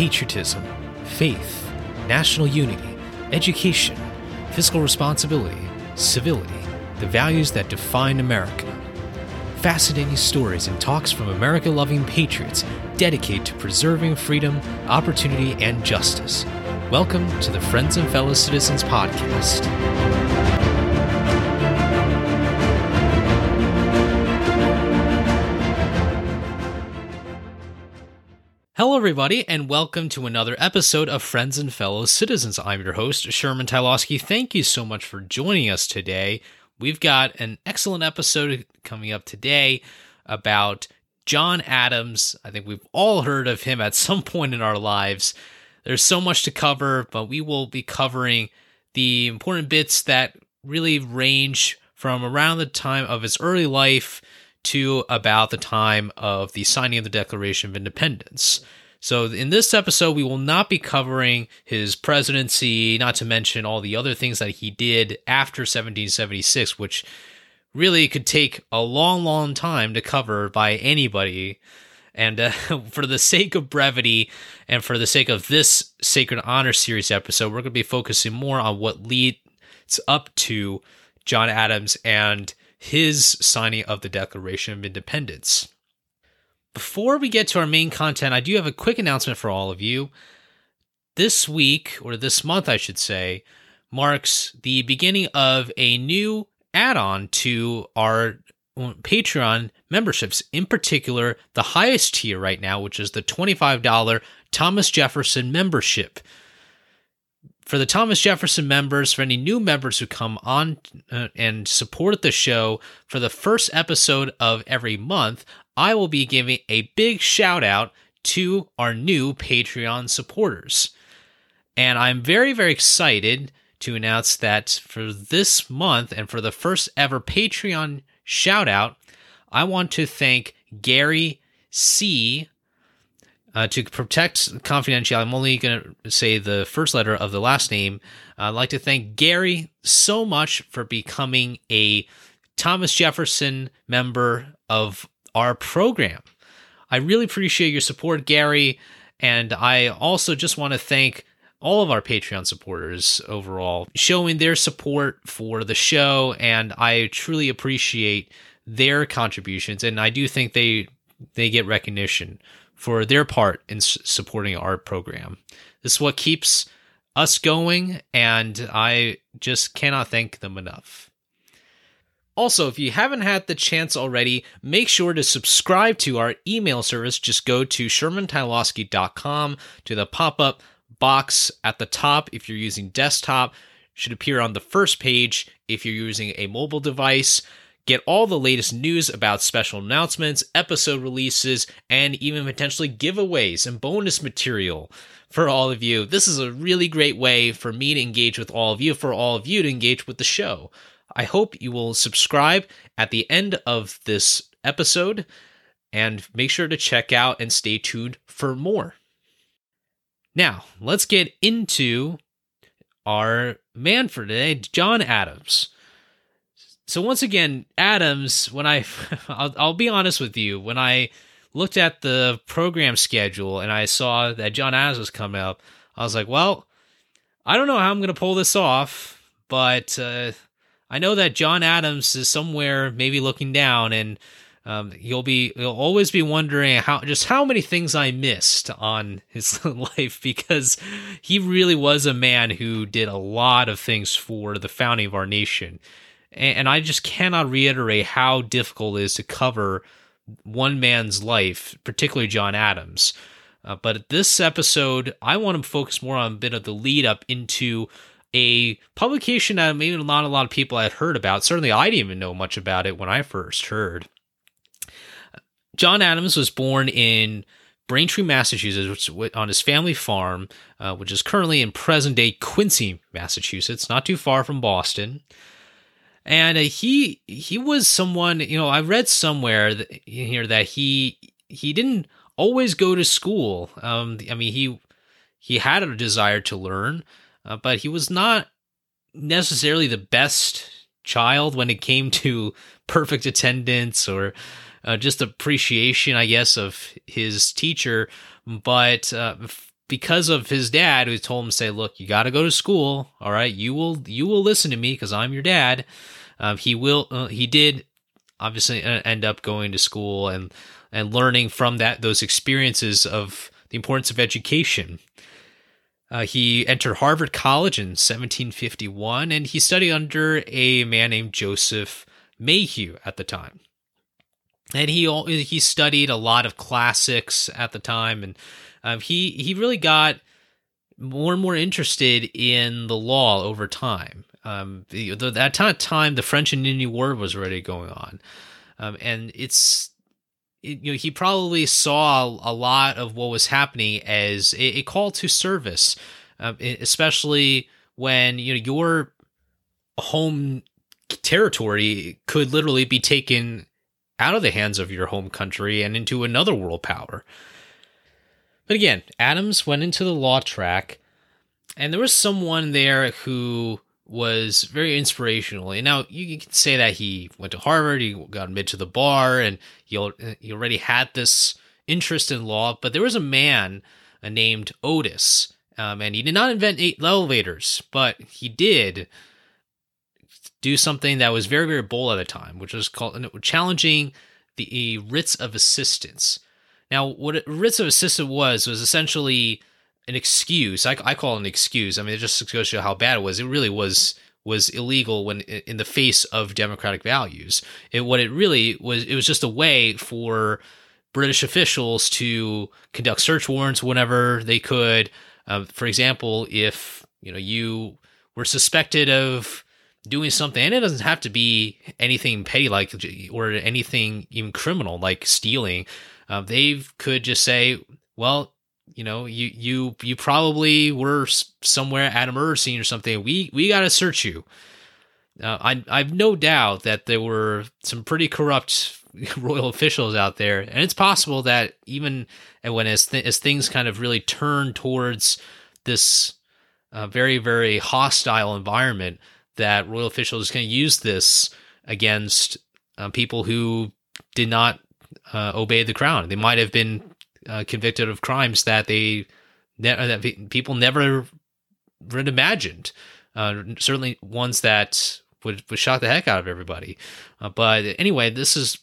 patriotism, faith, national unity, education, fiscal responsibility, civility, the values that define America. Fascinating stories and talks from America loving patriots dedicated to preserving freedom, opportunity, and justice. Welcome to the Friends and Fellow Citizens podcast. Hello, everybody, and welcome to another episode of Friends and Fellow Citizens. I'm your host, Sherman Tylowski. Thank you so much for joining us today. We've got an excellent episode coming up today about John Adams. I think we've all heard of him at some point in our lives. There's so much to cover, but we will be covering the important bits that really range from around the time of his early life to about the time of the signing of the Declaration of Independence. So, in this episode, we will not be covering his presidency, not to mention all the other things that he did after 1776, which really could take a long, long time to cover by anybody. And uh, for the sake of brevity and for the sake of this Sacred Honor Series episode, we're going to be focusing more on what leads up to John Adams and his signing of the Declaration of Independence. Before we get to our main content, I do have a quick announcement for all of you. This week, or this month, I should say, marks the beginning of a new add on to our mm, Patreon memberships, in particular, the highest tier right now, which is the $25 Thomas Jefferson membership for the Thomas Jefferson members, for any new members who come on uh, and support the show, for the first episode of every month, I will be giving a big shout out to our new Patreon supporters. And I'm very, very excited to announce that for this month and for the first ever Patreon shout out, I want to thank Gary C. Uh, to protect confidentiality, I'm only going to say the first letter of the last name. I'd like to thank Gary so much for becoming a Thomas Jefferson member of our program. I really appreciate your support, Gary. And I also just want to thank all of our Patreon supporters overall, showing their support for the show. And I truly appreciate their contributions. And I do think they they get recognition for their part in supporting our program. This is what keeps us going, and I just cannot thank them enough. Also, if you haven't had the chance already, make sure to subscribe to our email service. Just go to shermantylowski.com to the pop up box at the top if you're using desktop. Should appear on the first page if you're using a mobile device. Get all the latest news about special announcements, episode releases, and even potentially giveaways and bonus material for all of you. This is a really great way for me to engage with all of you, for all of you to engage with the show. I hope you will subscribe at the end of this episode and make sure to check out and stay tuned for more. Now, let's get into our man for today, John Adams. So once again, Adams, when I I'll, I'll be honest with you, when I looked at the program schedule and I saw that John Adams was coming up, I was like, well, I don't know how I'm going to pull this off, but uh, I know that John Adams is somewhere maybe looking down and um, you'll be you'll always be wondering how just how many things I missed on his life because he really was a man who did a lot of things for the founding of our nation and I just cannot reiterate how difficult it is to cover one man's life, particularly John Adams. Uh, but this episode, I want to focus more on a bit of the lead up into a publication that maybe not a lot of people had heard about. Certainly, I didn't even know much about it when I first heard. John Adams was born in Braintree, Massachusetts, on his family farm, uh, which is currently in present day Quincy, Massachusetts, not too far from Boston and uh, he he was someone you know I read somewhere that, here that he he didn't always go to school. Um, I mean he he had a desire to learn, uh, but he was not necessarily the best child when it came to perfect attendance or uh, just appreciation, I guess, of his teacher. But uh, because of his dad who told him say look you got to go to school all right? You will you will listen to me because i'm your dad. Um, he will uh, he did obviously uh, end up going to school and and learning from that those experiences of the importance of education. Uh, he entered Harvard College in 1751, and he studied under a man named Joseph Mayhew at the time. And he he studied a lot of classics at the time, and um, he he really got more and more interested in the law over time. Um, the, the, that time, the French and Indian War was already going on, um, and it's you know he probably saw a lot of what was happening as a, a call to service, uh, especially when you know your home territory could literally be taken out of the hands of your home country and into another world power. But again, Adams went into the law track, and there was someone there who was very inspirational. And now you can say that he went to Harvard, he got admitted to the bar, and he, already had this interest in law. But there was a man uh, named Otis, um, and he did not invent elevators, but he did do something that was very, very bold at the time, which was called challenging the writs of assistance. Now, what writs of assistance was was essentially an excuse. I, I call it an excuse. I mean, it just goes to show how bad it was. It really was was illegal when in the face of democratic values. It what it really was it was just a way for British officials to conduct search warrants whenever they could. Um, for example, if you know you were suspected of doing something, and it doesn't have to be anything petty like or anything even criminal like stealing. Uh, they could just say, "Well, you know, you you you probably were somewhere at a murder scene or something. We we got to search you. Uh, I I've no doubt that there were some pretty corrupt royal officials out there, and it's possible that even when as th- as things kind of really turn towards this uh, very very hostile environment, that royal officials can use this against uh, people who did not uh, obey the crown. They might have been uh, convicted of crimes that they that people never would imagined. Uh, certainly ones that would, would shock the heck out of everybody. Uh, but anyway, this is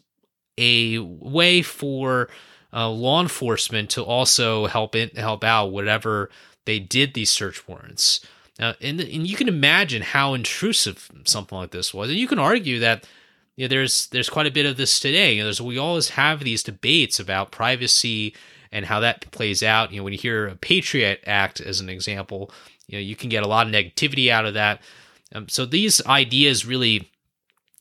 a way for uh, law enforcement to also help it help out whatever they did these search warrants. Uh, and, and you can imagine how intrusive something like this was. And you can argue that you know, there's there's quite a bit of this today. You know, there's we always have these debates about privacy and how that plays out. You know, when you hear a Patriot Act as an example, you know, you can get a lot of negativity out of that. Um, so these ideas really,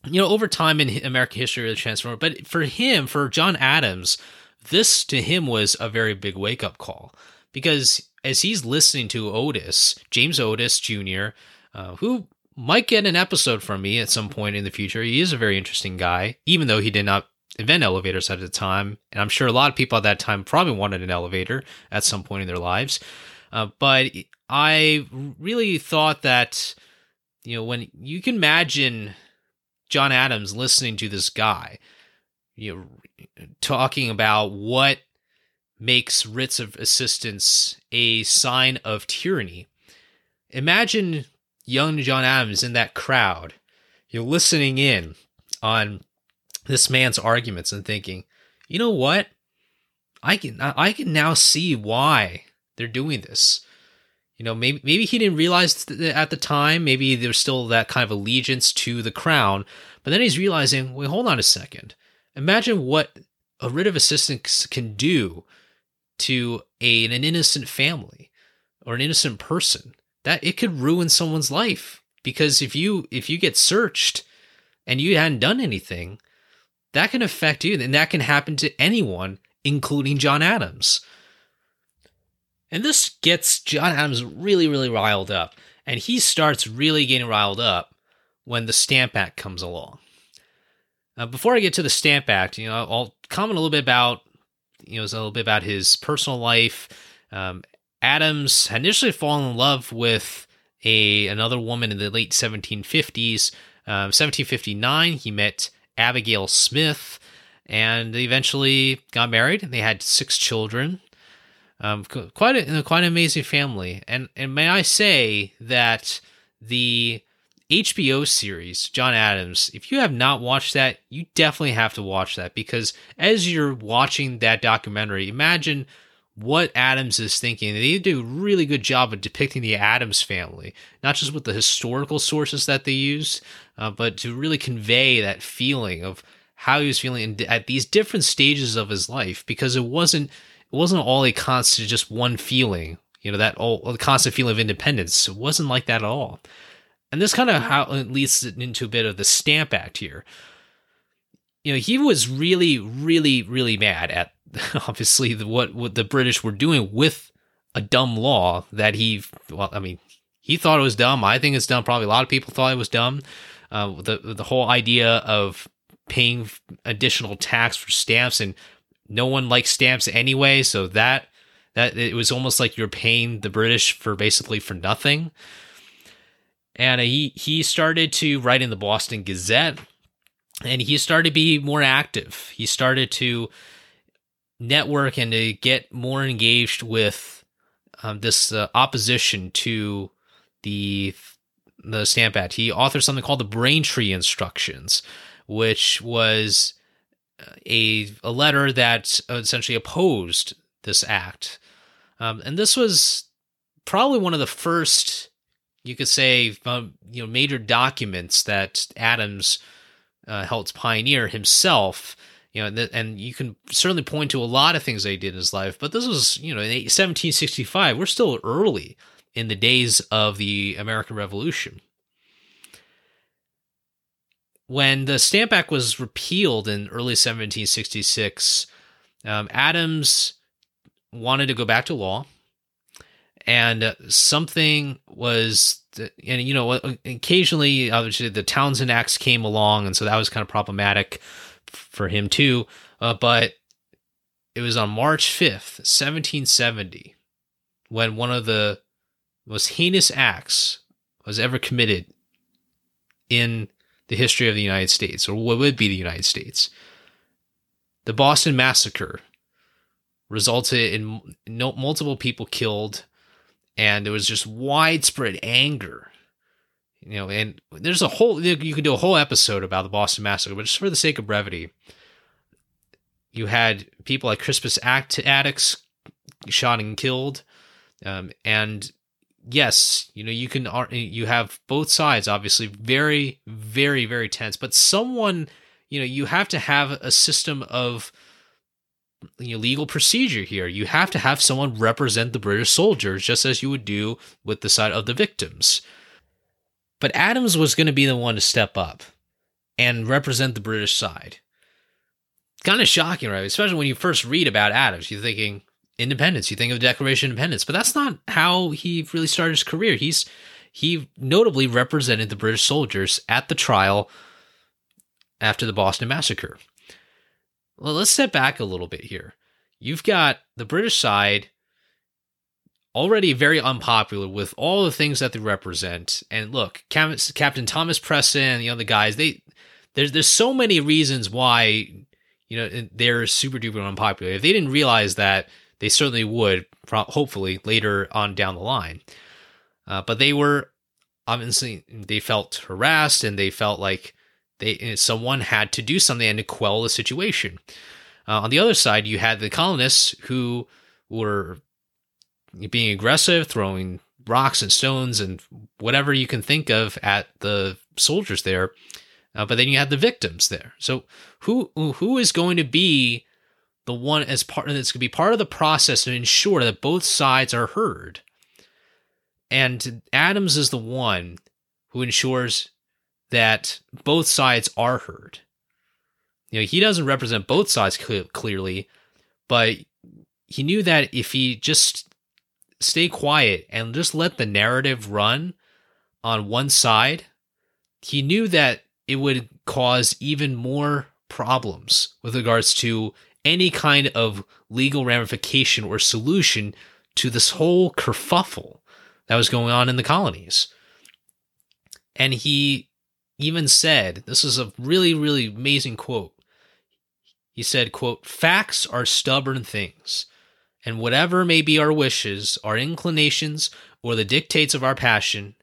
you know, over time in American history really transformed. But for him, for John Adams, this to him was a very big wake up call because as he's listening to Otis, James Otis Jr., uh, who might get an episode from me at some point in the future. He is a very interesting guy, even though he did not invent elevators at the time. And I'm sure a lot of people at that time probably wanted an elevator at some point in their lives. Uh, but I really thought that, you know, when you can imagine John Adams listening to this guy, you know, talking about what makes writs of assistance a sign of tyranny. Imagine young John Adams in that crowd, you're listening in on this man's arguments and thinking, you know what? I can I can now see why they're doing this. You know, maybe maybe he didn't realize at the time. Maybe there's still that kind of allegiance to the crown. But then he's realizing, wait, hold on a second. Imagine what a writ of assistance can do to a, an innocent family or an innocent person that it could ruin someone's life. Because if you if you get searched and you hadn't done anything that can affect you and that can happen to anyone including John Adams. And this gets John Adams really really riled up and he starts really getting riled up when the Stamp Act comes along. Uh, before I get to the Stamp Act you know I'll comment a little bit about you know a little bit about his personal life um, Adams had initially fallen in love with a another woman in the late 1750s. Um, 1759, he met Abigail Smith, and they eventually got married. And They had six children. Um, quite a quite an amazing family, and and may I say that the HBO series, John Adams, if you have not watched that, you definitely have to watch that because as you're watching that documentary, imagine what Adams is thinking. They do a really good job of depicting the Adams family, not just with the historical sources that they use, uh, but to really convey that feeling of how he was feeling at these different stages of his life because it wasn't it wasn't all a constant just one feeling you know that all the constant feeling of independence it wasn't like that at all and this kind of how leads into a bit of the Stamp Act here. You know, he was really, really, really mad at obviously the, what what the British were doing with a dumb law that he. Well, I mean, he thought it was dumb. I think it's dumb. Probably a lot of people thought it was dumb. Uh, the the whole idea of paying additional tax for stamps and no one likes stamps anyway, so that that it was almost like you're paying the British for basically for nothing and he he started to write in the Boston Gazette, and he started to be more active. He started to network and to get more engaged with um, this uh, opposition to the the Stamp Act. He authored something called the Braintree Instructions, which was uh, a a letter that essentially opposed this act, um, and this was probably one of the first you could say um, you know major documents that Adams uh, helped pioneer himself. You know, and, th- and, you can certainly point to a lot of things that he did in his life, but this was you know in 1765. We're still early in the days of the American Revolution. When the Stamp Act was repealed in early 1766, um, Adams wanted to go back to law and something was and you know occasionally obviously the Townshend Acts came along and so that was kind of problematic for him too. Uh, but it was on March 5th 1770 when one of the most heinous acts was ever committed in the history of the United States or what would be the United States. The Boston massacre resulted in multiple people killed and there was just widespread anger. You know, and there's a whole you could do a whole episode about the Boston Massacre, but just for the sake of brevity, you had people like Crispus Attucks shot and killed, um, and yes, you know you can you have both sides obviously very very very tense, but someone you know you have to have a system of legal procedure here. You have to have someone represent the British soldiers, just as you would do with the side of the victims. But Adams was going to be the one to step up and represent the British side. Kind of shocking, right? Especially when you first read about Adams, you're thinking independence, you think of the Declaration of Independence, but that's not how he really started his career. He's he notably represented the British soldiers at the trial after the Boston Massacre. Well, let's step back a little bit here. You've got the British side already very unpopular with all the things that they represent. And look, Captain Thomas Preston, know, the guys, they there's there's so many reasons why you know they're super duper unpopular. If they didn't realize that, they certainly would, hopefully later on down the line. Uh, but they were obviously they felt harassed and they felt like they someone had to do something and to quell the situation. Uh, on the other side, you had the colonists who were being aggressive, throwing rocks and stones and whatever you can think of at the soldiers there. Uh, but then you had the victims there. So who who is going to be the one as part that's going to be part of the process to ensure that both sides are heard? And Adams is the one who ensures that both sides are heard. You know, he doesn't represent both sides cl- clearly, but he knew that if he just stay quiet and just let the narrative run on one side, he knew that it would cause even more problems with regards to any kind of legal ramification or solution to this whole kerfuffle that was going on in the colonies. And he even said, this is a really, really amazing quote. He said, quote, facts are stubborn things. and whatever may be our wishes, our inclinations, or the dictates of our passion,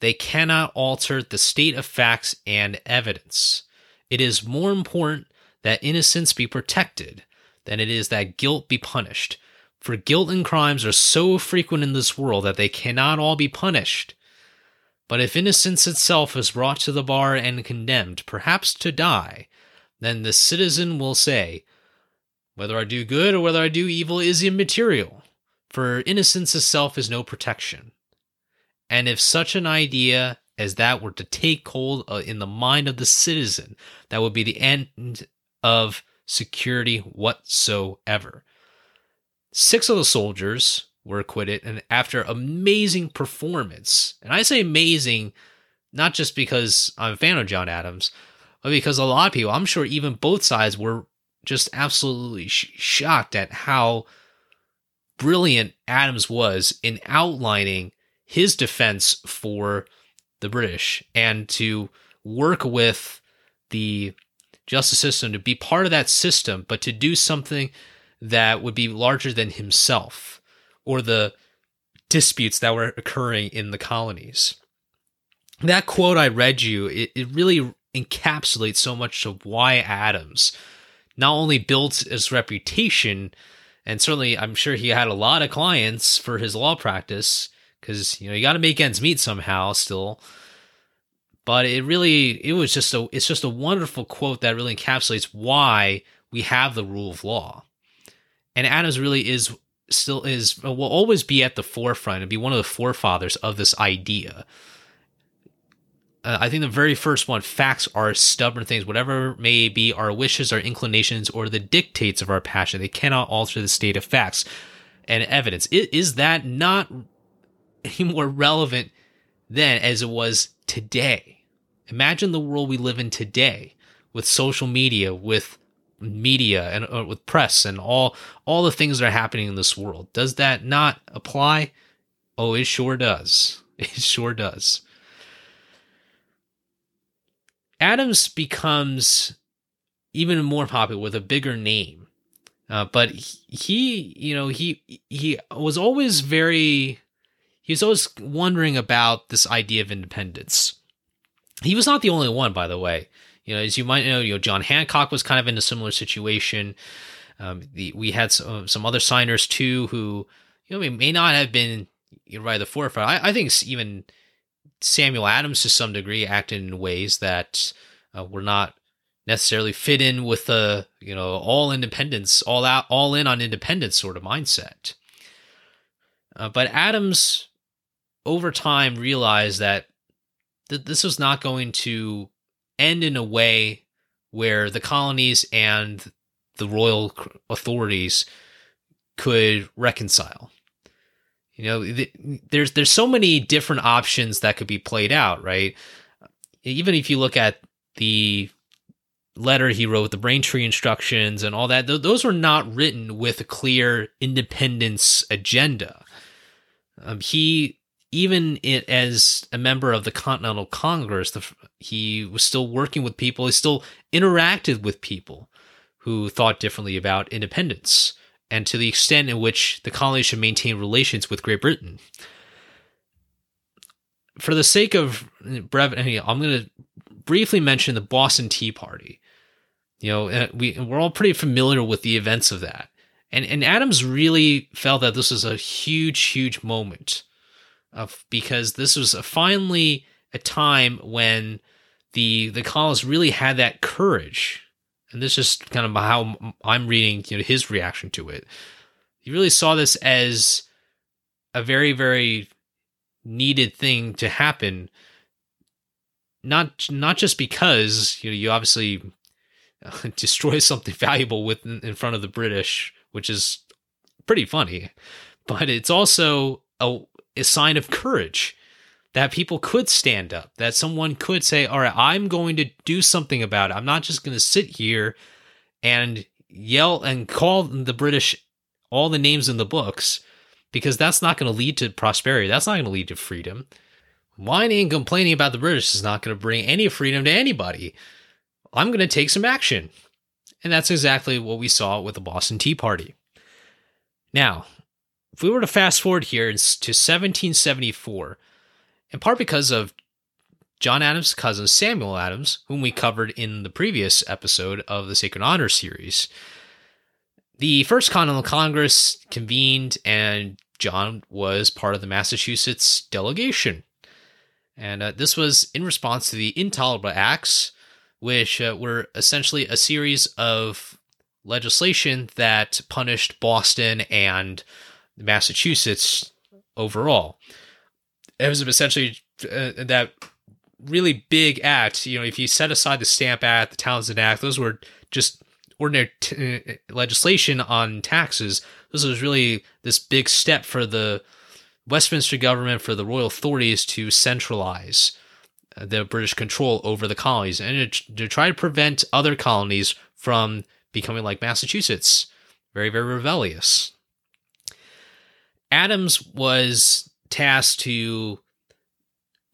they cannot alter the state of facts and evidence. It is more important that innocence be protected than it is that guilt be punished. For guilt and crimes are so frequent in this world that they cannot all be punished. But if innocence itself is brought to the bar and condemned, perhaps to die, then the citizen will say, Whether I do good or whether I do evil is immaterial, for innocence itself is no protection. And if such an idea as that were to take hold uh, in the mind of the citizen, that would be the end of security whatsoever. Six of the soldiers were acquitted, and after amazing performance, and I say amazing not just because I'm a fan of John Adams, but because a lot of people, I'm sure even both sides were just absolutely sh- shocked at how brilliant Adams was in outlining his defense for the British and to work with the justice system to be part of that system, but to do something that would be larger than himself or the disputes that were occurring in the colonies. That quote I read you, it, it really encapsulates so much of why Adams not only built his reputation, and certainly I'm sure he had a lot of clients for his law practice, because you know you got to make ends meet somehow still but it really it was just a it's just a wonderful quote that really encapsulates why we have the rule of law and adams really is still is will always be at the forefront and be one of the forefathers of this idea. Uh, i think the very first one facts are stubborn things. Whatever may be our wishes our inclinations or the dictates of our passion they cannot alter the state of facts and evidence. Is that not any more relevant then as it was today. Imagine the world we live in today with social media, with media and uh, with press and all all the things that are happening in this world. Does that not apply? Oh, it sure does. It sure does. Adams becomes even more popular with a bigger name. Uh, but he, you know, he he was always very he was always wondering about this idea of independence. He was not the only one, by the way. You know, as you might know, you know, John Hancock was kind of in a similar situation. Um, the, we had some, some other signers too who, you know, may not have been you right at the forefront. I, I think even Samuel Adams, to some degree, acted in ways that uh, were not necessarily fit in with the you know all independence, all out, all in on independence sort of mindset. Uh, but Adams over time realized that th- this was not going to end in a way where the colonies and the royal authorities could reconcile. You know, th- there's there's so many different options that could be played out, right? Even if you look at the letter he wrote, the Braintree instructions, and all that, th- those were not written with a clear independence agenda. Um, he even it, as a member of the Continental Congress, the, he was still working with people. He still interacted with people who thought differently about independence and to the extent in which the colonies should maintain relations with Great Britain. For the sake of brevity, I'm going to briefly mention the Boston Tea Party. You know, uh, we we're all pretty familiar with the events of that, and and Adams really felt that this was a huge, huge moment of because this was a, finally a time when the the colonists really had that courage, and this is kind of how I'm reading you know his reaction to it. He really saw this as a very very needed thing to happen. Not not just because you know you obviously destroy something valuable with in front of the British, which is pretty funny, but it's also a a sign of courage that people could stand up, that someone could say, All right, I'm going to do something about it. I'm not just going to sit here and yell and call the British all the names in the books because that's not going to lead to prosperity. That's not going to lead to freedom. Whining and complaining about the British is not going to bring any freedom to anybody. I'm going to take some action. And that's exactly what we saw with the Boston Tea Party. Now, if we were to fast forward here to 1774, in part because of John Adams' cousin Samuel Adams, whom we covered in the previous episode of the Sacred Honor series, the First Continental Congress convened and John was part of the Massachusetts delegation. And uh, this was in response to the Intolerable Acts, which uh, were essentially a series of legislation that punished Boston and Massachusetts overall. It was essentially uh, that really big act. You know, if you set aside the Stamp Act, the Townshend Act, those were just ordinary t- uh, legislation on taxes. This was really this big step for the Westminster government, for the royal authorities to centralize uh, the British control over the colonies and to try to prevent other colonies from becoming like Massachusetts, very, very rebellious. Adams was tasked to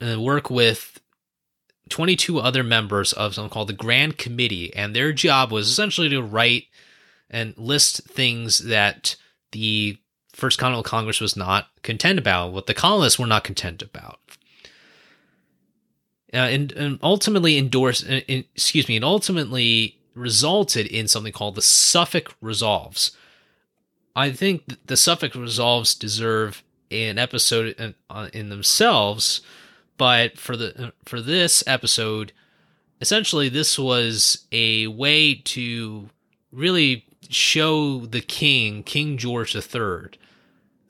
uh, work with 22 other members of something called the Grand Committee, and their job was essentially to write and list things that the First Continental Congress was not content about, what the colonists were not content about. Uh, and, and, ultimately endorsed, uh, excuse me, and ultimately resulted in something called the Suffolk Resolves. I think the Suffolk Resolves deserve an episode in, uh, in themselves but for the for this episode, essentially this was a way to really show the king, King George III,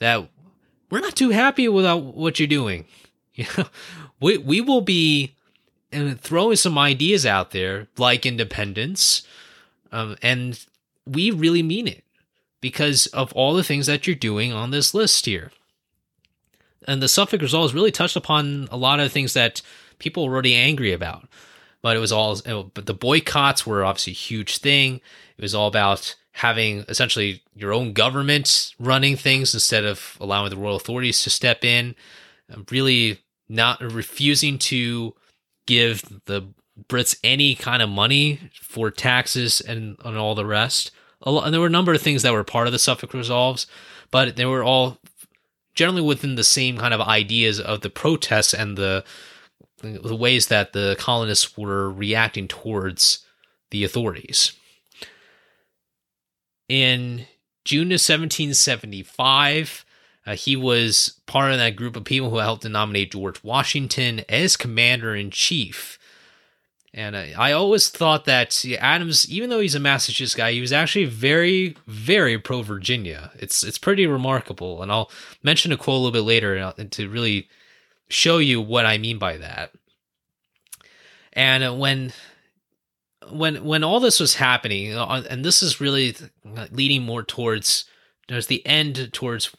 that we're not too happy with what you're doing. We we will be uh, throwing some ideas out there like independence, um, and we really mean it because of all the things that you're doing on this list here and the Suffolk Resolves really touched upon a lot of things that people were already angry about. But it was all, but the boycotts were obviously a huge thing. It was all about having essentially your own government running things instead of allowing the royal authorities to step in. Um, really not refusing to give the Brits any kind of money for taxes and, and all the rest. And there were a number of things that were part of the Suffolk Resolves, but they were all generally within the same kind of ideas of the protests and the the ways that the colonists were reacting towards the authorities. In June of 1775, uh, he was part of that group of people who helped to nominate George Washington as commander in chief and I, I always thought that Adams, even though he's a Massachusetts guy, he was actually very, very pro Virginia. It's it's pretty remarkable, and I'll mention a quote a little bit later to really show you what I mean by that. And when when when all this was happening, uh, and this is really leading more towards there's the end towards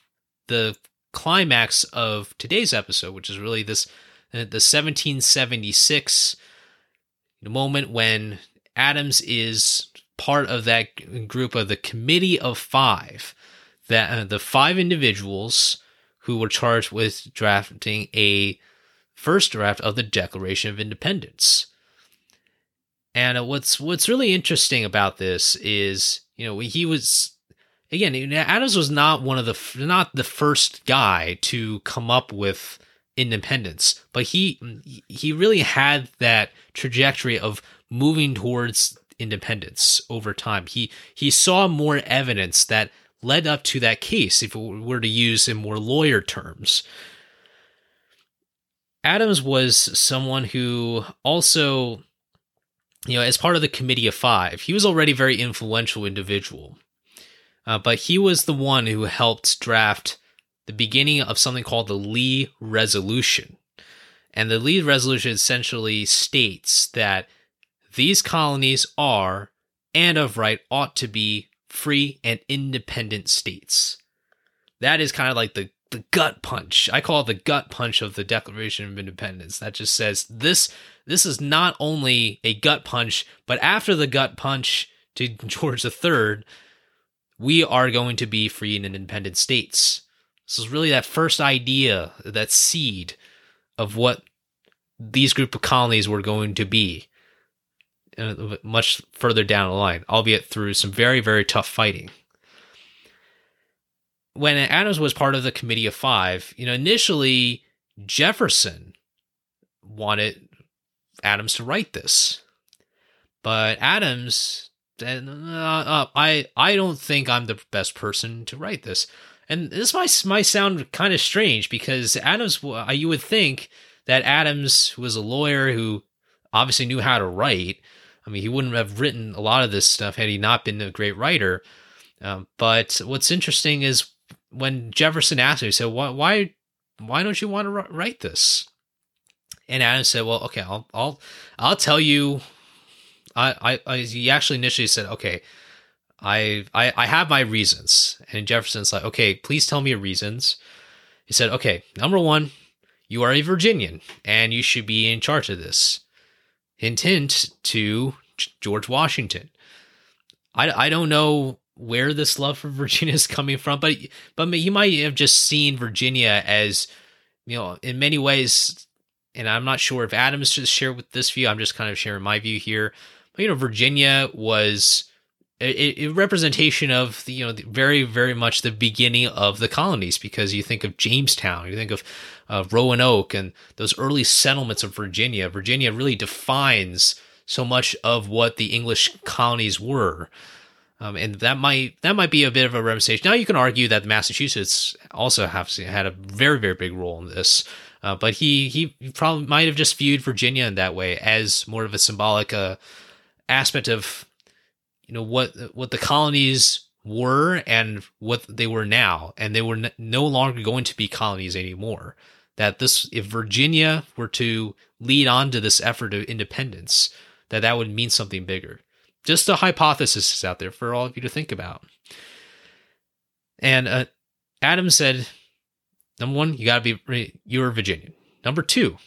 the climax of today's episode, which is really this uh, the 1776 the moment when Adams is part of that group of the committee of five, that uh, the five individuals who were charged with drafting a first draft of the Declaration of Independence. And uh, what's what's really interesting about this is, you know, he was again, Adams was not one of the not the first guy to come up with independence, but he he really had that trajectory of moving towards independence over time. He he saw more evidence that led up to that case, if we were to use in more lawyer terms. Adams was someone who also, you know, as part of the Committee of Five, he was already a very influential individual. Uh, but he was the one who helped draft the beginning of something called the Lee Resolution. And the Lee Resolution essentially states that these colonies are, and of right, ought to be free and independent states. That is kind of like the, the gut punch. I call it the gut punch of the Declaration of Independence. That just says this this is not only a gut punch, but after the gut punch to George III, we are going to be free and independent states. This is really that first idea, that seed of what these group of colonies were going to be uh, much further down the line, albeit through some very, very tough fighting. when Adams was part of the Committee of Five, you know, initially Jefferson wanted Adams to write this, but Adams uh, "I I don't think I'm the best person to write this." And this might might sound kind of strange because Adams, uh, you would think that Adams was a lawyer who obviously knew how to write. I mean, he wouldn't have written a lot of this stuff had he not been a great writer. Um, but what's interesting is when Jefferson asked him, he said, "Why, why, why don't you want to write this?" And Adams said, "Well, okay, I'll, I'll, I'll tell you." I, I, I he actually initially said, "Okay, I, I, I have my reasons." And Jefferson's like, "Okay, please tell me your reasons." He said, "Okay, number one, you are a Virginian, and you should be in charge of this." Hint, hint to George Washington. I, I don't know where this love for Virginia is coming from, but but you might have just seen Virginia as you know in many ways, and I'm not sure if Adams just shared with this view. I'm just kind of sharing my view here. But you know, Virginia was a, a representation of the, you know very very much the beginning of the colonies because you think of Jamestown, you think of uh, Roanoke, and those early settlements of Virginia. Virginia really defines so much of what the English colonies were. Um, and that might that might be a bit of a representation. Now you can argue that Massachusetts also have had a very very big role in this, uh, but he he probably might have just viewed Virginia in that way as more of a symbolic uh, aspect of you know what what the colonies were and what they were now, and they were no longer going to be colonies anymore. That this if Virginia were to lead on to this effort of independence, that that would mean something bigger. Just a hypothesis is out there for all of you to think about. And uh, Adam said, number one, you got to be, you're a Virginian. Number two,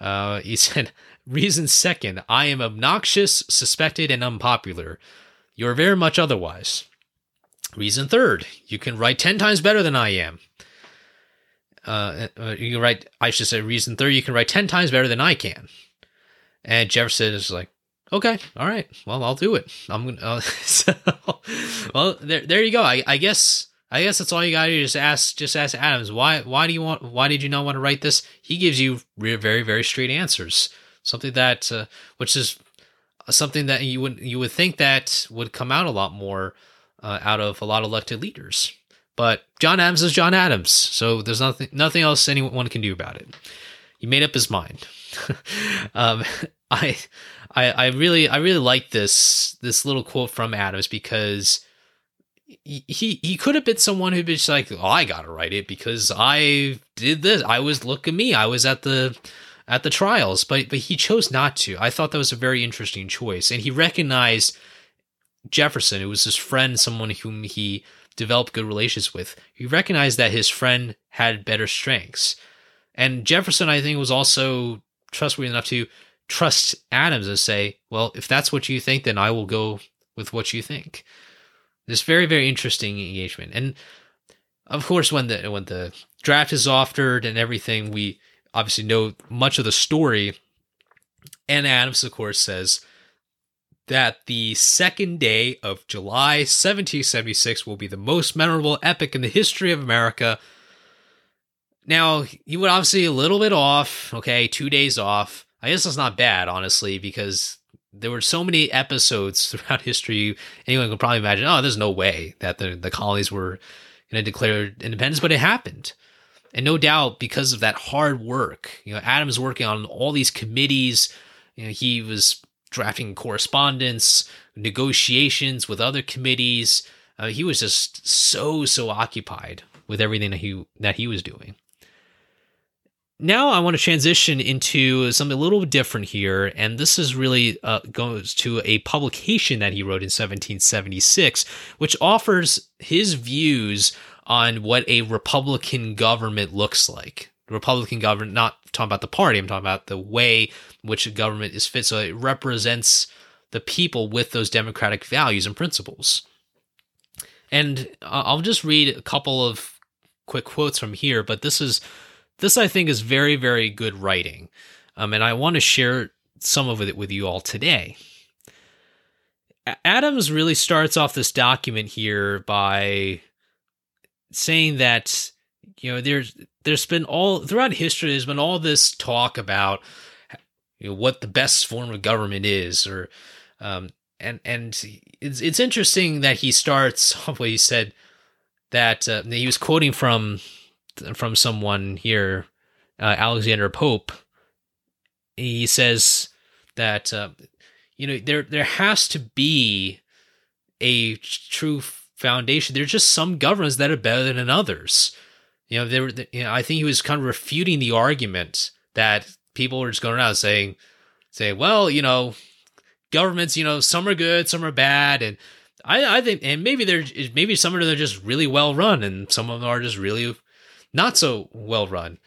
uh, he said, reason second, I am obnoxious, suspected, and unpopular. You're very much otherwise. Reason third, you can write 10 times better than I am. Uh, uh, you can write, I should say, reason third, you can write 10 times better than I can. And Jefferson is like, Okay, all right. Well, I'll do it. I'm gonna. Uh, so, well, there, there you go. I, I guess, I guess that's all you got to do. Just ask, just ask Adams. Why, why do you want? Why did you not want to write this? He gives you very, very straight answers. Something that, uh, which is something that you would you would think that would come out a lot more uh, out of a lot of elected leaders. But John Adams is John Adams, so there's nothing nothing else anyone can do about it. He made up his mind. um, I I, I really I really like this this little quote from Adams because he he could have been someone who'd been just like, oh, I gotta write it because I did this. I was look at me. I was at the at the trials, but but he chose not to. I thought that was a very interesting choice, and he recognized Jefferson, who was his friend, someone whom he developed good relations with. He recognized that his friend had better strengths, and Jefferson, I think, was also trustworthy enough to trust Adams and say, well, if that's what you think, then I will go with what you think. This very, very interesting engagement. And of course, when the when the draft is offered and everything, we obviously know much of the story. And Adams, of course, says that the second day of July 1776 will be the most memorable epic in the history of America. Now, you would obviously a little bit off, okay, two days off. I guess that's not bad, honestly, because there were so many episodes throughout history. Anyone could probably imagine, oh, there's no way that the, the colonies were going to declare independence, but it happened. And no doubt because of that hard work, you know, Adams working on all these committees, you know, he was drafting correspondence, negotiations with other committees. Uh, he was just so so occupied with everything that he that he was doing now I want to transition into something a little different here, and this is really uh, goes to a publication that he wrote in 1776, which offers his views on what a Republican government looks like. Republican government, not talking about the party, I'm talking about the way which a government is fit. So it represents the people with those democratic values and principles. And I'll just read a couple of quick quotes from here, but this is this, I think, is very, very good writing. Um, and I want to share some of it with you all today. Adams really starts off this document here by saying that you know there's there's been all throughout history there's been all this talk about you know, what the best form of government is or um, and and it's it's interesting that he starts off he said that uh, he was quoting from from someone here uh, Alexander Pope. He says that uh, you know there there has to be a true foundation. There's just some governments that are better than others. You know there you know I think he was kind of refuting the argument that people were just going around saying say well you know governments, you know, some are good, some are bad, and I, I think, and maybe they're maybe some of them are just really well run, and some of them are just really not so well run.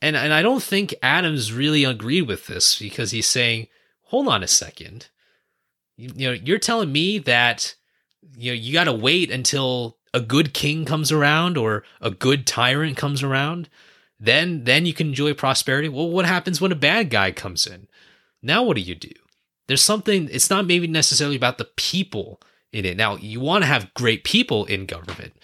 And and I don't think Adams really agreed with this because he's saying, hold on a second, you, you know, you're telling me that you know you got to wait until a good king comes around or a good tyrant comes around then then you can enjoy prosperity well what happens when a bad guy comes in now what do you do there's something, it's not maybe necessarily about the people in it. Now, you want to have great people in government,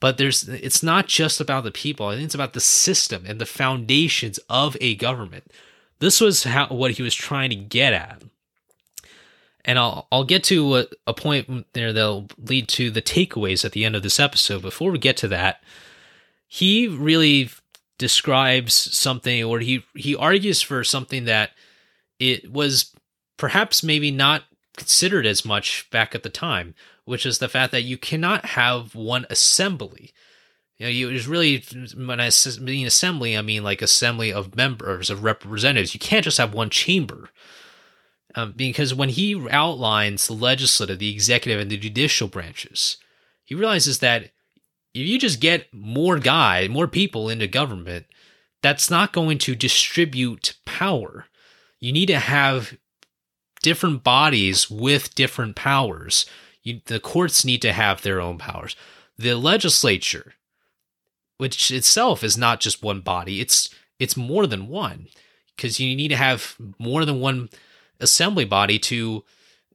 but there's it's not just about the people. I think it's about the system and the foundations of a government. This was how what he was trying to get at. And I'll I'll get to a, a point there that'll lead to the takeaways at the end of this episode. Before we get to that, he really describes something or he he argues for something that it was perhaps maybe not considered as much back at the time, which is the fact that you cannot have one assembly. You know, you, it was really when I mean assembly, I mean like assembly of members of representatives. You can't just have one chamber, um, because when he outlines the legislative, the executive, and the judicial branches, he realizes that if you just get more guy, more people into government, that's not going to distribute power. You need to have different bodies with different powers. You, the courts need to have their own powers. The legislature, which itself is not just one body, it's it's more than one because you need to have more than one assembly body to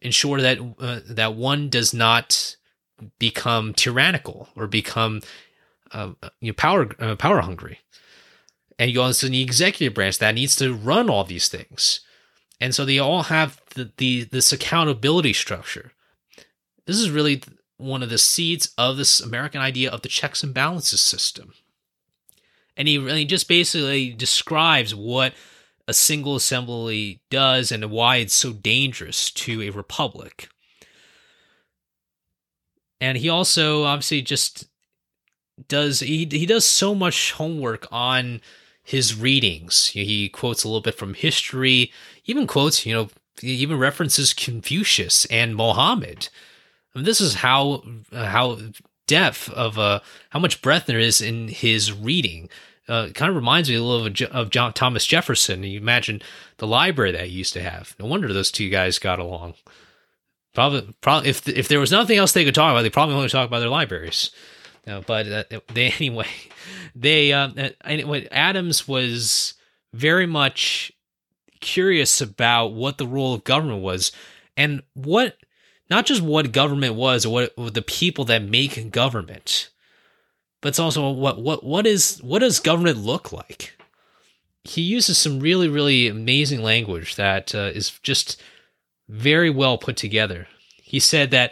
ensure that uh, that one does not become tyrannical or become uh, you know, power uh, power hungry. And you also need executive branch that needs to run all these things and so they all have the, the this accountability structure. This is really one of the seeds of this American idea of the checks and balances system. And he really just basically describes what a single assembly does and why it's so dangerous to a republic. And he also obviously just does he he does so much homework on his readings. He quotes a little bit from history, even quotes, you know, even references Confucius and Mohammed. I mean, this is how how depth of uh, how much breadth there is in his reading. Uh, kind of reminds me a little of, of John Thomas Jefferson. You imagine the library that he used to have. No wonder those two guys got along. Probably, probably if if there was nothing else they could talk about, they probably only talk about their libraries. But uh, they anyway, they um, uh, anyway, Adams was very much curious about what the role of government was and what not just what government was or what, what the people that make government, but it's also what what what is what does government look like? He uses some really really amazing language that uh, is just very well put together. He said that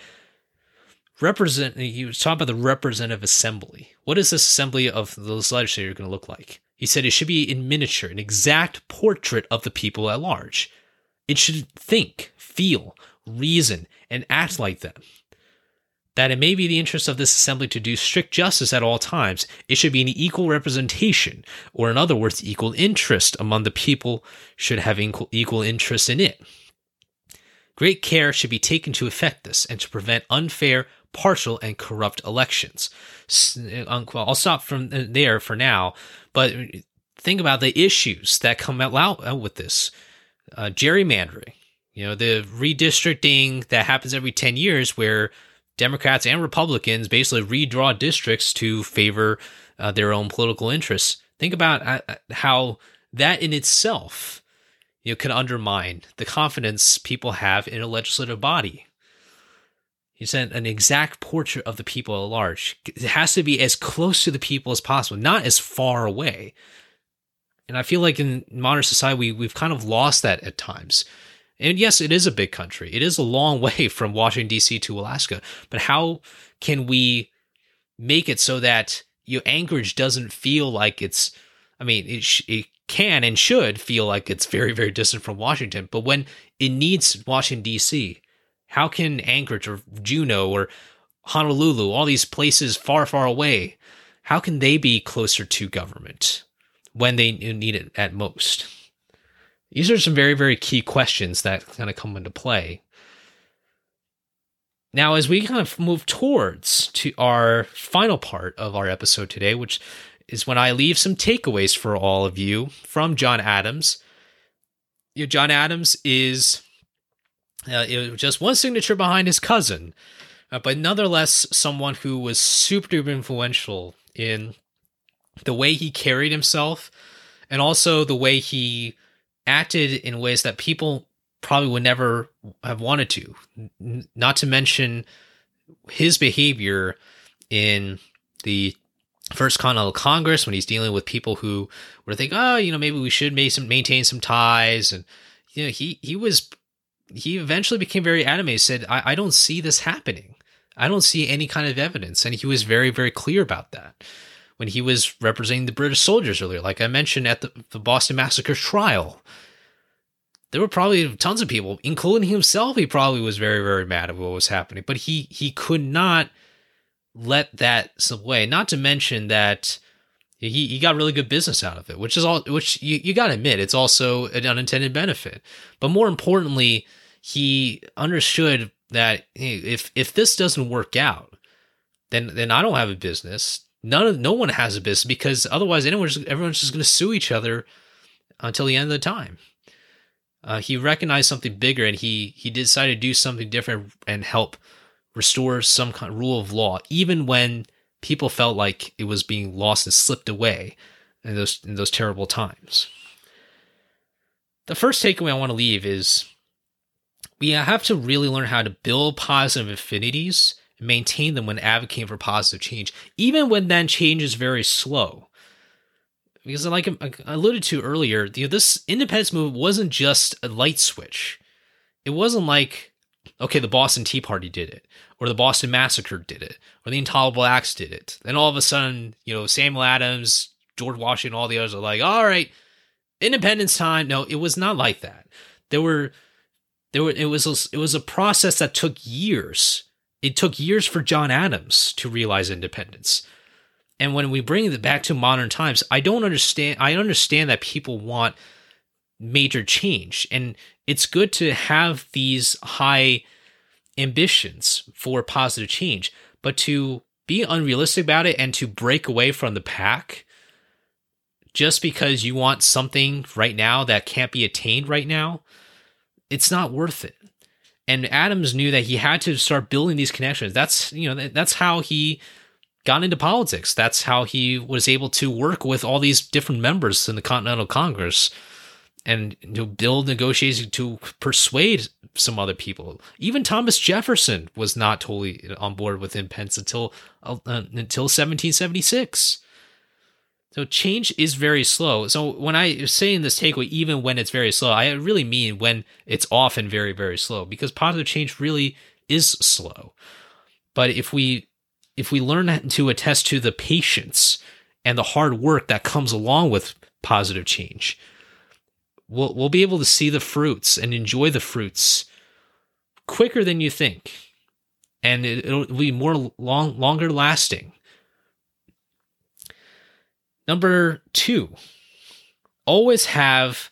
represent he was talking about the representative assembly. What is this assembly of those legislators going to look like? He said it should be in miniature, an exact portrait of the people at large. It should think, feel, reason, and act like them. That it may be the interest of this assembly to do strict justice at all times, it should be an equal representation, or in other words, equal interest among the people should have equal, interest in it. Great care should be taken to effect this and to prevent unfair partial and corrupt elections. I'll stop from there for now, but think about the issues that come out with this uh, gerrymandering. You know, the redistricting that happens every 10 years where Democrats and Republicans basically redraw districts to favor uh, their own political interests. Think about uh, uh how that in itself you know, can undermine the confidence people have in a legislative body He sent an exact portrait of the people at large. It has to be as close to the people as possible, not as far away. And I feel like in modern society, we, we've kind of lost that at times. And yes, it is a big country. It is a long way from Washington, D.C. to Alaska. But how can we make it so that Anchorage doesn't feel like it's, I mean, it, sh- it can and should feel like it's very, very distant from Washington. But when it needs Washington, D.C., how can Anchorage or Juneau or Honolulu, all these places far, far away, how can they be closer to government when they need it at most? These are some very, very key questions that kind of come into play. Now, as we kind of move towards to our final part of our episode today, which is when I leave some takeaways for all of you from John Adams. You know, John Adams is uh, just one signature behind his cousin, uh, but nonetheless, someone who was super duper influential in the way he carried himself and also the way he acted in ways that people probably would never have wanted to. N- not to mention his behavior in the First Continental Congress when he's dealing with people who were thinking, oh, you know, maybe we should maintain some ties, and you know, he he was he eventually became very animated. Said, I, I don't see this happening. I don't see any kind of evidence. And he was very, very clear about that when he was representing the British soldiers earlier. Like I mentioned at the, the Boston Massacre trial, there were probably tons of people, including himself. He probably was very, very mad at what was happening, but he he could not let that slip away. Not to mention that he, he got really good business out of it, which is all which you, you gotta admit, it's also an unintended benefit. But more importantly, he understood that hey, if if this doesn't work out, then then I don't have a business. None of no one has a business because otherwise anyone's everyone's just going to sue each other until the end of the time. Uh, he recognized something bigger and he he decided to do something different and help restore some kind of rule of law, even when people felt like it was being lost and slipped away in those in those terrible times. The first takeaway I want to leave is we have to really learn how to build positive affinities maintain them when advocating for positive change, even when that change is very slow. Because, like I alluded to earlier, you know, this independence movement wasn't just a light switch. It wasn't like, okay, the Boston Tea Party did it, or the Boston Massacre did it, or the Intolerable Acts did it. Then all of a sudden, you know, Samuel Adams, George Washington, all the others are like, all right, independence time. No, it was not like that. There were there were it was a, it was a process that took years. It took years for John Adams to realize independence. And when we bring it back to modern times, I don't understand I understand that people want major change and it's good to have these high ambitions for positive change, but to be unrealistic about it and to break away from the pack just because you want something right now that can't be attained right now it's not worth it. And Adams knew that he had to start building these connections. That's you know that's how he got into politics. That's how he was able to work with all these different members in the Continental Congress and to build negotiations to persuade some other people. Even Thomas Jefferson was not totally on board with independence until uh, until 1776. So change is very slow. So when I say in this takeaway, even when it's very slow, I really mean when it's often very, very slow because positive change really is slow. But if we if we learn to attest to the patience and the hard work that comes along with positive change, we'll we'll be able to see the fruits and enjoy the fruits quicker than you think, and it, will be more long longer lasting. Number two, always have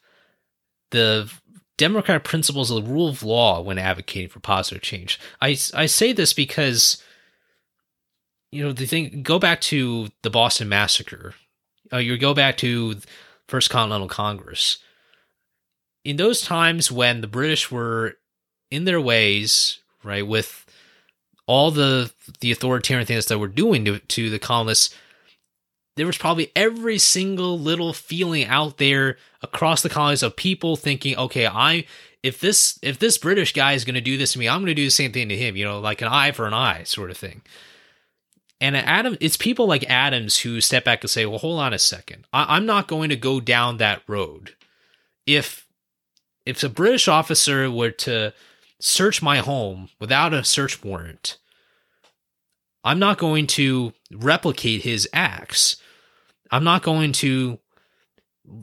the democratic principles of the rule of law when advocating for positive change. I, I say this because, you know, the thing, go back to the Boston Massacre, uh, you go back to First Continental Congress. In those times when the British were in their ways, right, with all the the authoritarian things that were doing to, to the colonists, there was probably every single little feeling out there across the colonies of people thinking, okay, I if this if this British guy is going to do this to me, I'm going to do the same thing to him. You know, like an eye for an eye sort of thing. And Adam, it's people like Adams who step back and say, "Well, hold on a second. I, I'm not going to go down that road. If if a British officer were to search my home without a search warrant, I'm not going to replicate his acts. I'm not going to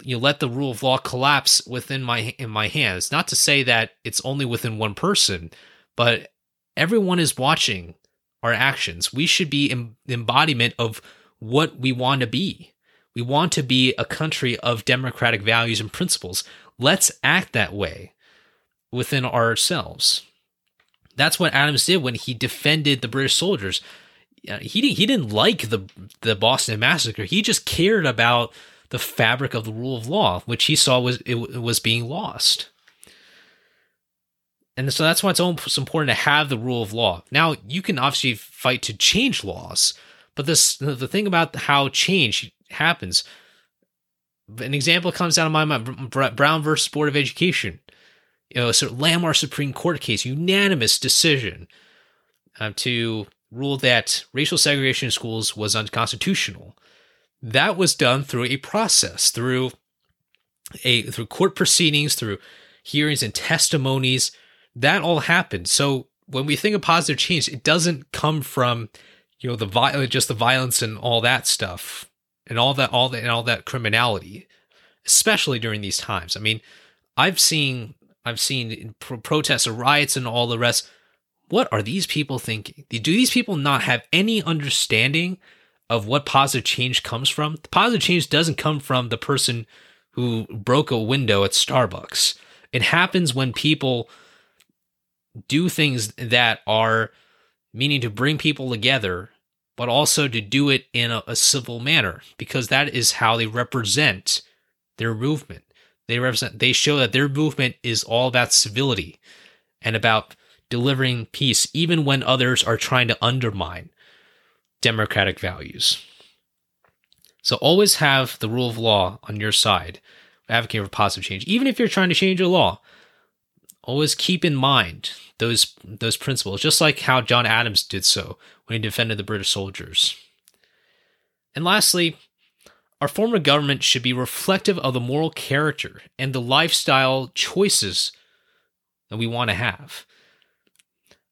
you know, let the rule of law collapse within my in my hands. Not to say that it's only within one person, but everyone is watching our actions. We should be em- embodiment of what we want to be. We want to be a country of democratic values and principles. Let's act that way within ourselves. That's what Adams did when he defended the British soldiers. He didn't, he didn't like the the Boston massacre. He just cared about the fabric of the rule of law, which he saw was it was being lost. And so that's why it's important to have the rule of law. Now, you can obviously fight to change laws, but this the thing about how change happens. An example comes out of my mind: Brown versus Board of Education. You know, so landmark Supreme Court case, unanimous decision um, to rule that racial segregation in schools was unconstitutional. That was done through a process, through a through court proceedings, through hearings and testimonies. That all happened. So when we think of positive change, it doesn't come from you know the violence, uh, just the violence and all that stuff, and all that, all that, and all that criminality, especially during these times. I mean, I've seen, I've seen pro- protests or riots and all the rest. What are these people thinking? Do these people not have any understanding of what positive change comes from, the positive change doesn't come from the person who broke a window at Starbucks. It happens when people do things that are meaning to bring people together, but also to do it in a, a civil manner, because that is how they represent their movement. They represent, they show that their movement is all about civility and about delivering peace, even when others are trying to undermine democratic values. So always have the rule of law on your side, advocating for positive change. Even if you're trying to change a law, always keep in mind those those principles, just like how John Adams did so when he defended the British soldiers. And lastly, our form of government should be reflective of the moral character and the lifestyle choices that we want to have.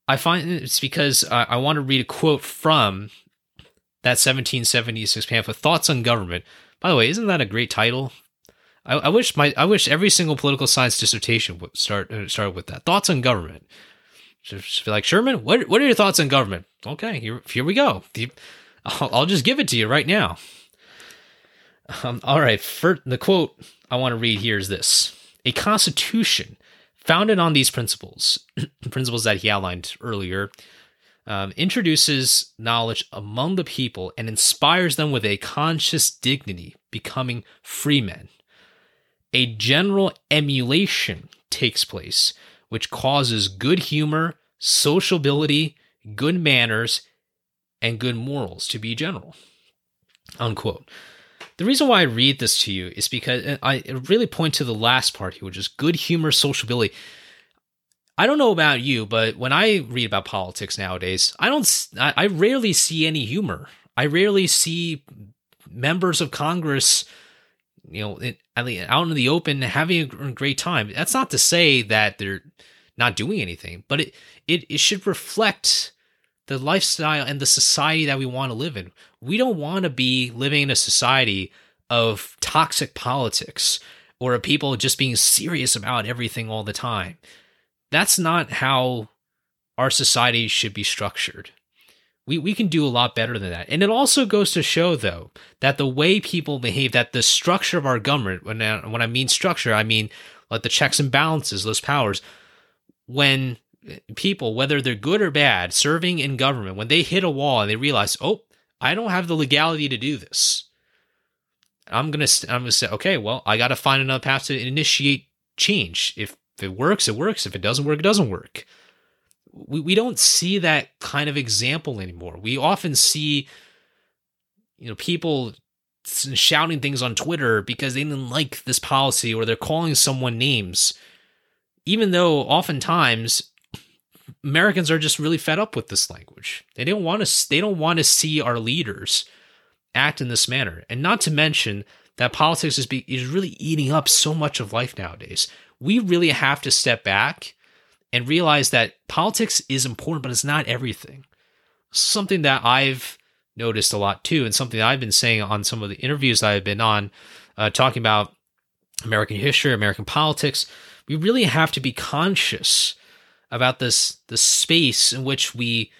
I find it's because I, I want to read a quote from that 1776 pamphlet, Thoughts on Government. By the way, isn't that a great title? I, I wish my I wish every single political science dissertation would start uh, start with that. Thoughts on government. Just be like Sherman, what what are your thoughts on government? Okay, here here we go. I'll, I'll just give it to you right now. Um, all right, for the quote I want to read here is this: A constitution founded on these principles, principles that he outlined earlier, um, introduces knowledge among the people and inspires them with a conscious dignity, becoming free men. A general emulation takes place, which causes good humor, sociability, good manners, and good morals to be general. Unquote. The reason why I read this to you is because I really point to the last part here, which is good humor, sociability. I don't know about you, but when I read about politics nowadays, I don't. I, rarely see any humor. I rarely see members of Congress, you know, out in the open having a great time. That's not to say that they're not doing anything, but it it, it should reflect the lifestyle and the society that we want to live in. We don't want to be living in a society of toxic politics or of people just being serious about everything all the time. That's not how our society should be structured. We, we can do a lot better than that. And it also goes to show, though, that the way people behave, that the structure of our government, when I, when I mean structure, I mean like the checks and balances, those powers, when people, whether they're good or bad, serving in government, when they hit a wall and they realize, oh, I don't have the legality to do this. I'm gonna I'm gonna say, okay, well, I got to find another path to initiate change. If it works, it works. If it doesn't work, it doesn't work. We, we don't see that kind of example anymore. We often see, you know, people shouting things on Twitter because they didn't like this policy or they're calling someone names. even though oftentimes Americans are just really fed up with this language. They don't want to they don't want to see our leaders act in this manner. And not to mention that politics is be, is really eating up so much of life nowadays. We really have to step back and realize that politics is important, but it's not everything. Something that I've noticed a lot too, and something I've been saying on some of the interviews I've been on, uh, talking about American history, American politics. We really have to be conscious about this the space in which we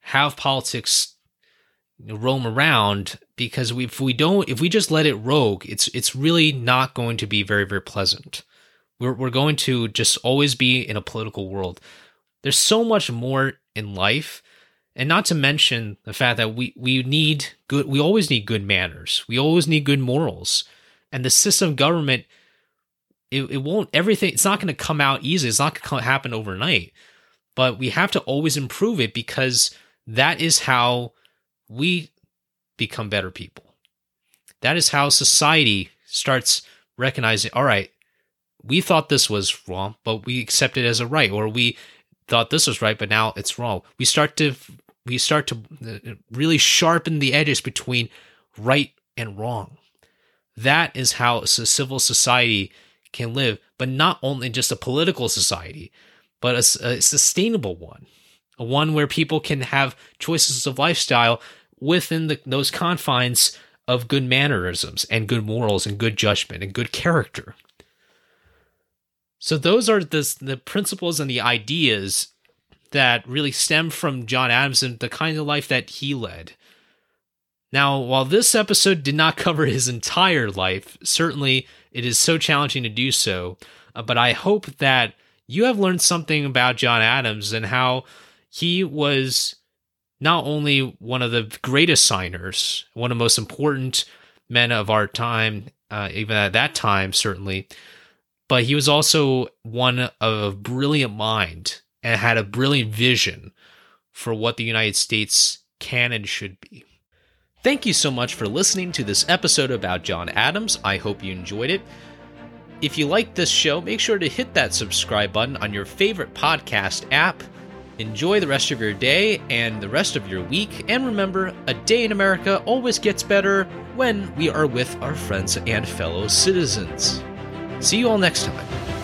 have politics roam around because if we don't if we just let it rogue it's it's really not going to be very very pleasant. We're, we're going to just always be in a political world. There's so much more in life and not to mention the fact that we we need good we always need good manners. We always need good morals. And the system government it, it won't everything it's not going to come out easy. It's not going to happen overnight. But we have to always improve it because that is how we become better people. That is how society starts recognizing all right we thought this was wrong but we accept it as a right or we thought this was right but now it's wrong. We start to we start to uh, really sharpen the edges between right and wrong. That is how civil society can live, but not only just a political society, but a, a sustainable one, a one where people can have choices of lifestyle within the, those confines of good mannerisms and good morals and good judgment and good character. So those are the, the principles and the ideas that really stem from John Adams and the kind of life that he led. Now, while this episode did not cover his entire life, certainly it is so challenging to do so, uh, but I hope that you have learned something about John Adams and how he was not only one of the greatest signers, one of the most important men of our time, uh, even at that time, certainly, but he was also one of a brilliant mind and had a brilliant vision for what the United States can and should be. Thank you so much for listening to this episode about John Adams. I hope you enjoyed it. If you like this show, make sure to hit that subscribe button on your favorite podcast app. Enjoy the rest of your day and the rest of your week. And remember, a day in America always gets better when we are with our friends and fellow citizens. See you all next time.